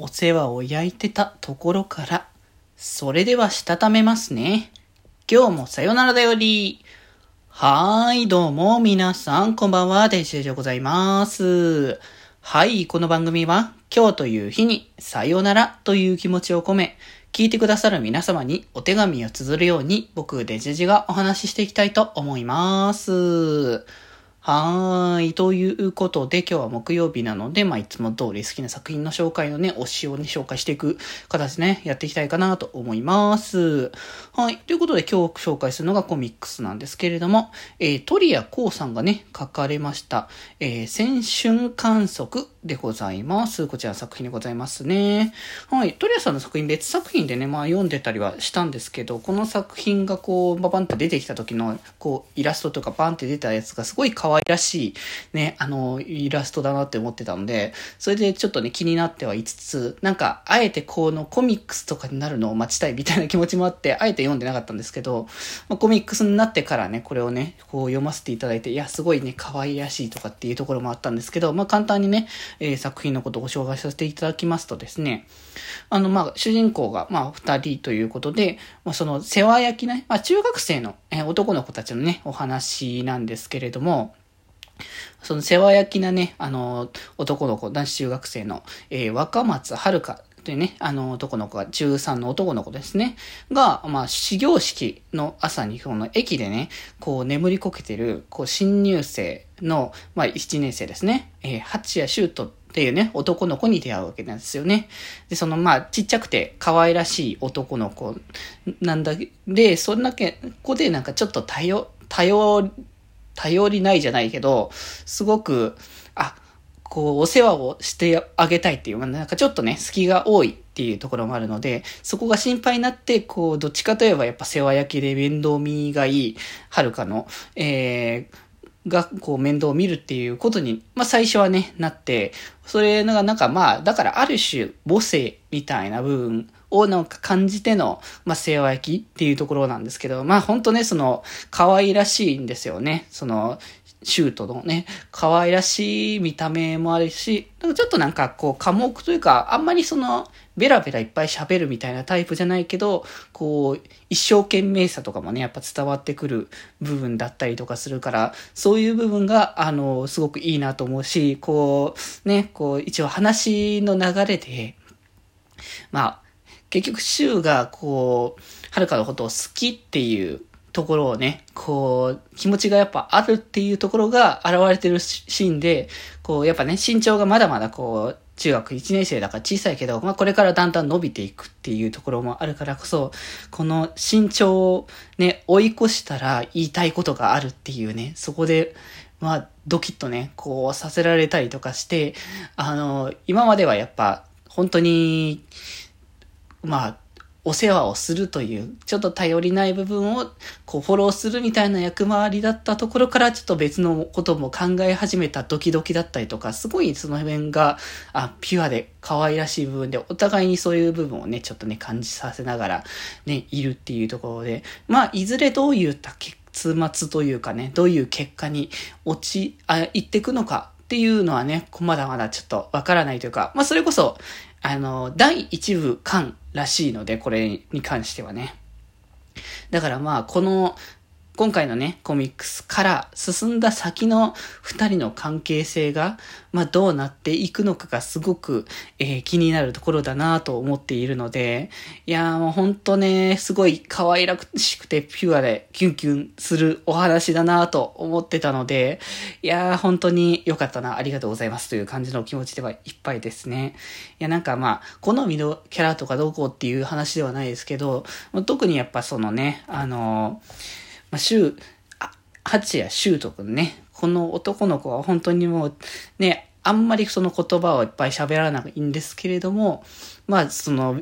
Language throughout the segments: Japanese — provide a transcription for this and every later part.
お世話を焼いてたところから、それではしたためますね。今日もさよならだより。はーい、どうも皆さん、こんばんは、デジェでございます。はい、この番組は、今日という日に、さよならという気持ちを込め、聞いてくださる皆様にお手紙を綴るように、僕、デジェジがお話ししていきたいと思います。はーい。ということで、今日は木曜日なので、まあ、いつも通り好きな作品の紹介のね、推しをね、紹介していく形ね、やっていきたいかなと思います。はい。ということで、今日紹介するのがコミックスなんですけれども、えー、トリアコウさんがね、書かれました、えー、先春観測でございます。こちら作品でございますね。はい。トリアさんの作品、別作品でね、まあ、読んでたりはしたんですけど、この作品がこう、ババンって出てきた時の、こう、イラストとかバンって出たやつがすごい可愛らしいね、あの、イラストだなって思ってたので、それでちょっとね、気になってはいつつ、なんか、あえてこのコミックスとかになるのを待ちたいみたいな気持ちもあって、あえて読んでなかったんですけど、まあ、コミックスになってからね、これをね、こう読ませていただいて、いや、すごいね、可愛らしいとかっていうところもあったんですけど、まあ、簡単にね、えー、作品のことをご紹介させていただきますとですね、あの、まあ、主人公が、まあ、二人ということで、まあ、その、世話焼きね、まあ、中学生の、えー、男の子たちのね、お話なんですけれども、その世話焼きなね、あの、男の子、男子中学生の、えー、若松遥というね、あの男の子が、中3の男の子ですね、が、まあ、始業式の朝に、この駅でね、こう眠りこけてる、こう、新入生の、まあ、1年生ですね、えー、八谷修斗っていうね、男の子に出会うわけなんですよね。で、その、まあ、ちっちゃくて可愛らしい男の子なんだで、そんだけ、ここでなんかちょっと頼、頼頼りないじゃないけど、すごく、あ、こう、お世話をしてあげたいっていう、まあなんかちょっとね、隙が多いっていうところもあるので、そこが心配になって、こう、どっちかといえばやっぱ世話焼きで面倒見がいい、はるかの、えー、が、こう、面倒を見るっていうことに、まあ、最初はね、なって、それがなんかまあ、だからある種、母性みたいな部分をなんか感じての、まあ、世話焼きっていうところなんですけど、まあ本当ね、その、可愛らしいんですよね。その、シュートのね、可愛らしい見た目もあるし、ちょっとなんかこう、寡黙というか、あんまりその、ベラベラいっぱい喋るみたいなタイプじゃないけど、こう、一生懸命さとかもね、やっぱ伝わってくる部分だったりとかするから、そういう部分が、あの、すごくいいなと思うし、こう、ね、こう、一応話の流れで、まあ、結局、シュウが、こう、はるかのことを好きっていうところをね、こう、気持ちがやっぱあるっていうところが現れてるシーンで、こう、やっぱね、身長がまだまだこう、中学1年生だから小さいけど、まあこれからだんだん伸びていくっていうところもあるからこそ、この身長をね、追い越したら言いたいことがあるっていうね、そこで、まあ、ドキッとね、こうさせられたりとかして、あの、今まではやっぱ、本当に、まあ、お世話をするという、ちょっと頼りない部分を、こう、フォローするみたいな役回りだったところから、ちょっと別のことも考え始めたドキドキだったりとか、すごいその辺が、あ、ピュアで可愛らしい部分で、お互いにそういう部分をね、ちょっとね、感じさせながら、ね、いるっていうところで、まあ、いずれどういった結末というかね、どういう結果に落ち、あ、行ってくのかっていうのはね、まだまだちょっとわからないというか、まあそれこそ、あの、第一部巻らしいので、これに関してはね。だからまあ、この、今回のね、コミックスから進んだ先の二人の関係性が、まあどうなっていくのかがすごく、えー、気になるところだなと思っているので、いやーもうほんとね、すごい可愛らしくてピュアでキュンキュンするお話だなと思ってたので、いやー本当に良かったな、ありがとうございますという感じの気持ちではいっぱいですね。いやなんかまあ、好みのキャラとかどうこうっていう話ではないですけど、特にやっぱそのね、あのーまあ、シュー、八谷修斗くんね、この男の子は本当にもうね、あんまりその言葉をいっぱい喋らないんですけれども、まあその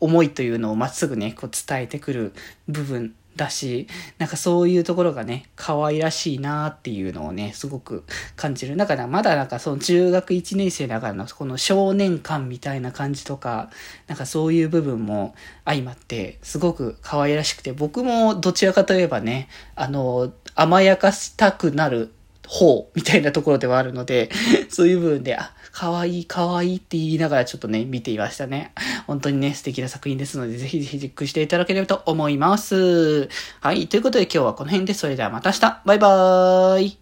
思いというのをまっすぐね、こう伝えてくる部分だし、なんかそういうところがね、可愛らしいなっていうのをね、すごく感じる。だからまだなんかその中学1年生だからのこの少年感みたいな感じとか、なんかそういう部分も相まって、すごく可愛らしくて、僕もどちらかといえばね、あの、甘やかしたくなる方みたいなところではあるので、そういう部分で、あ、可愛い可愛いって言いながらちょっとね、見ていましたね。本当にね、素敵な作品ですので、ぜひぜひチェックしていただければと思います。はい、ということで今日はこの辺で、それではまた明日。バイバーイ。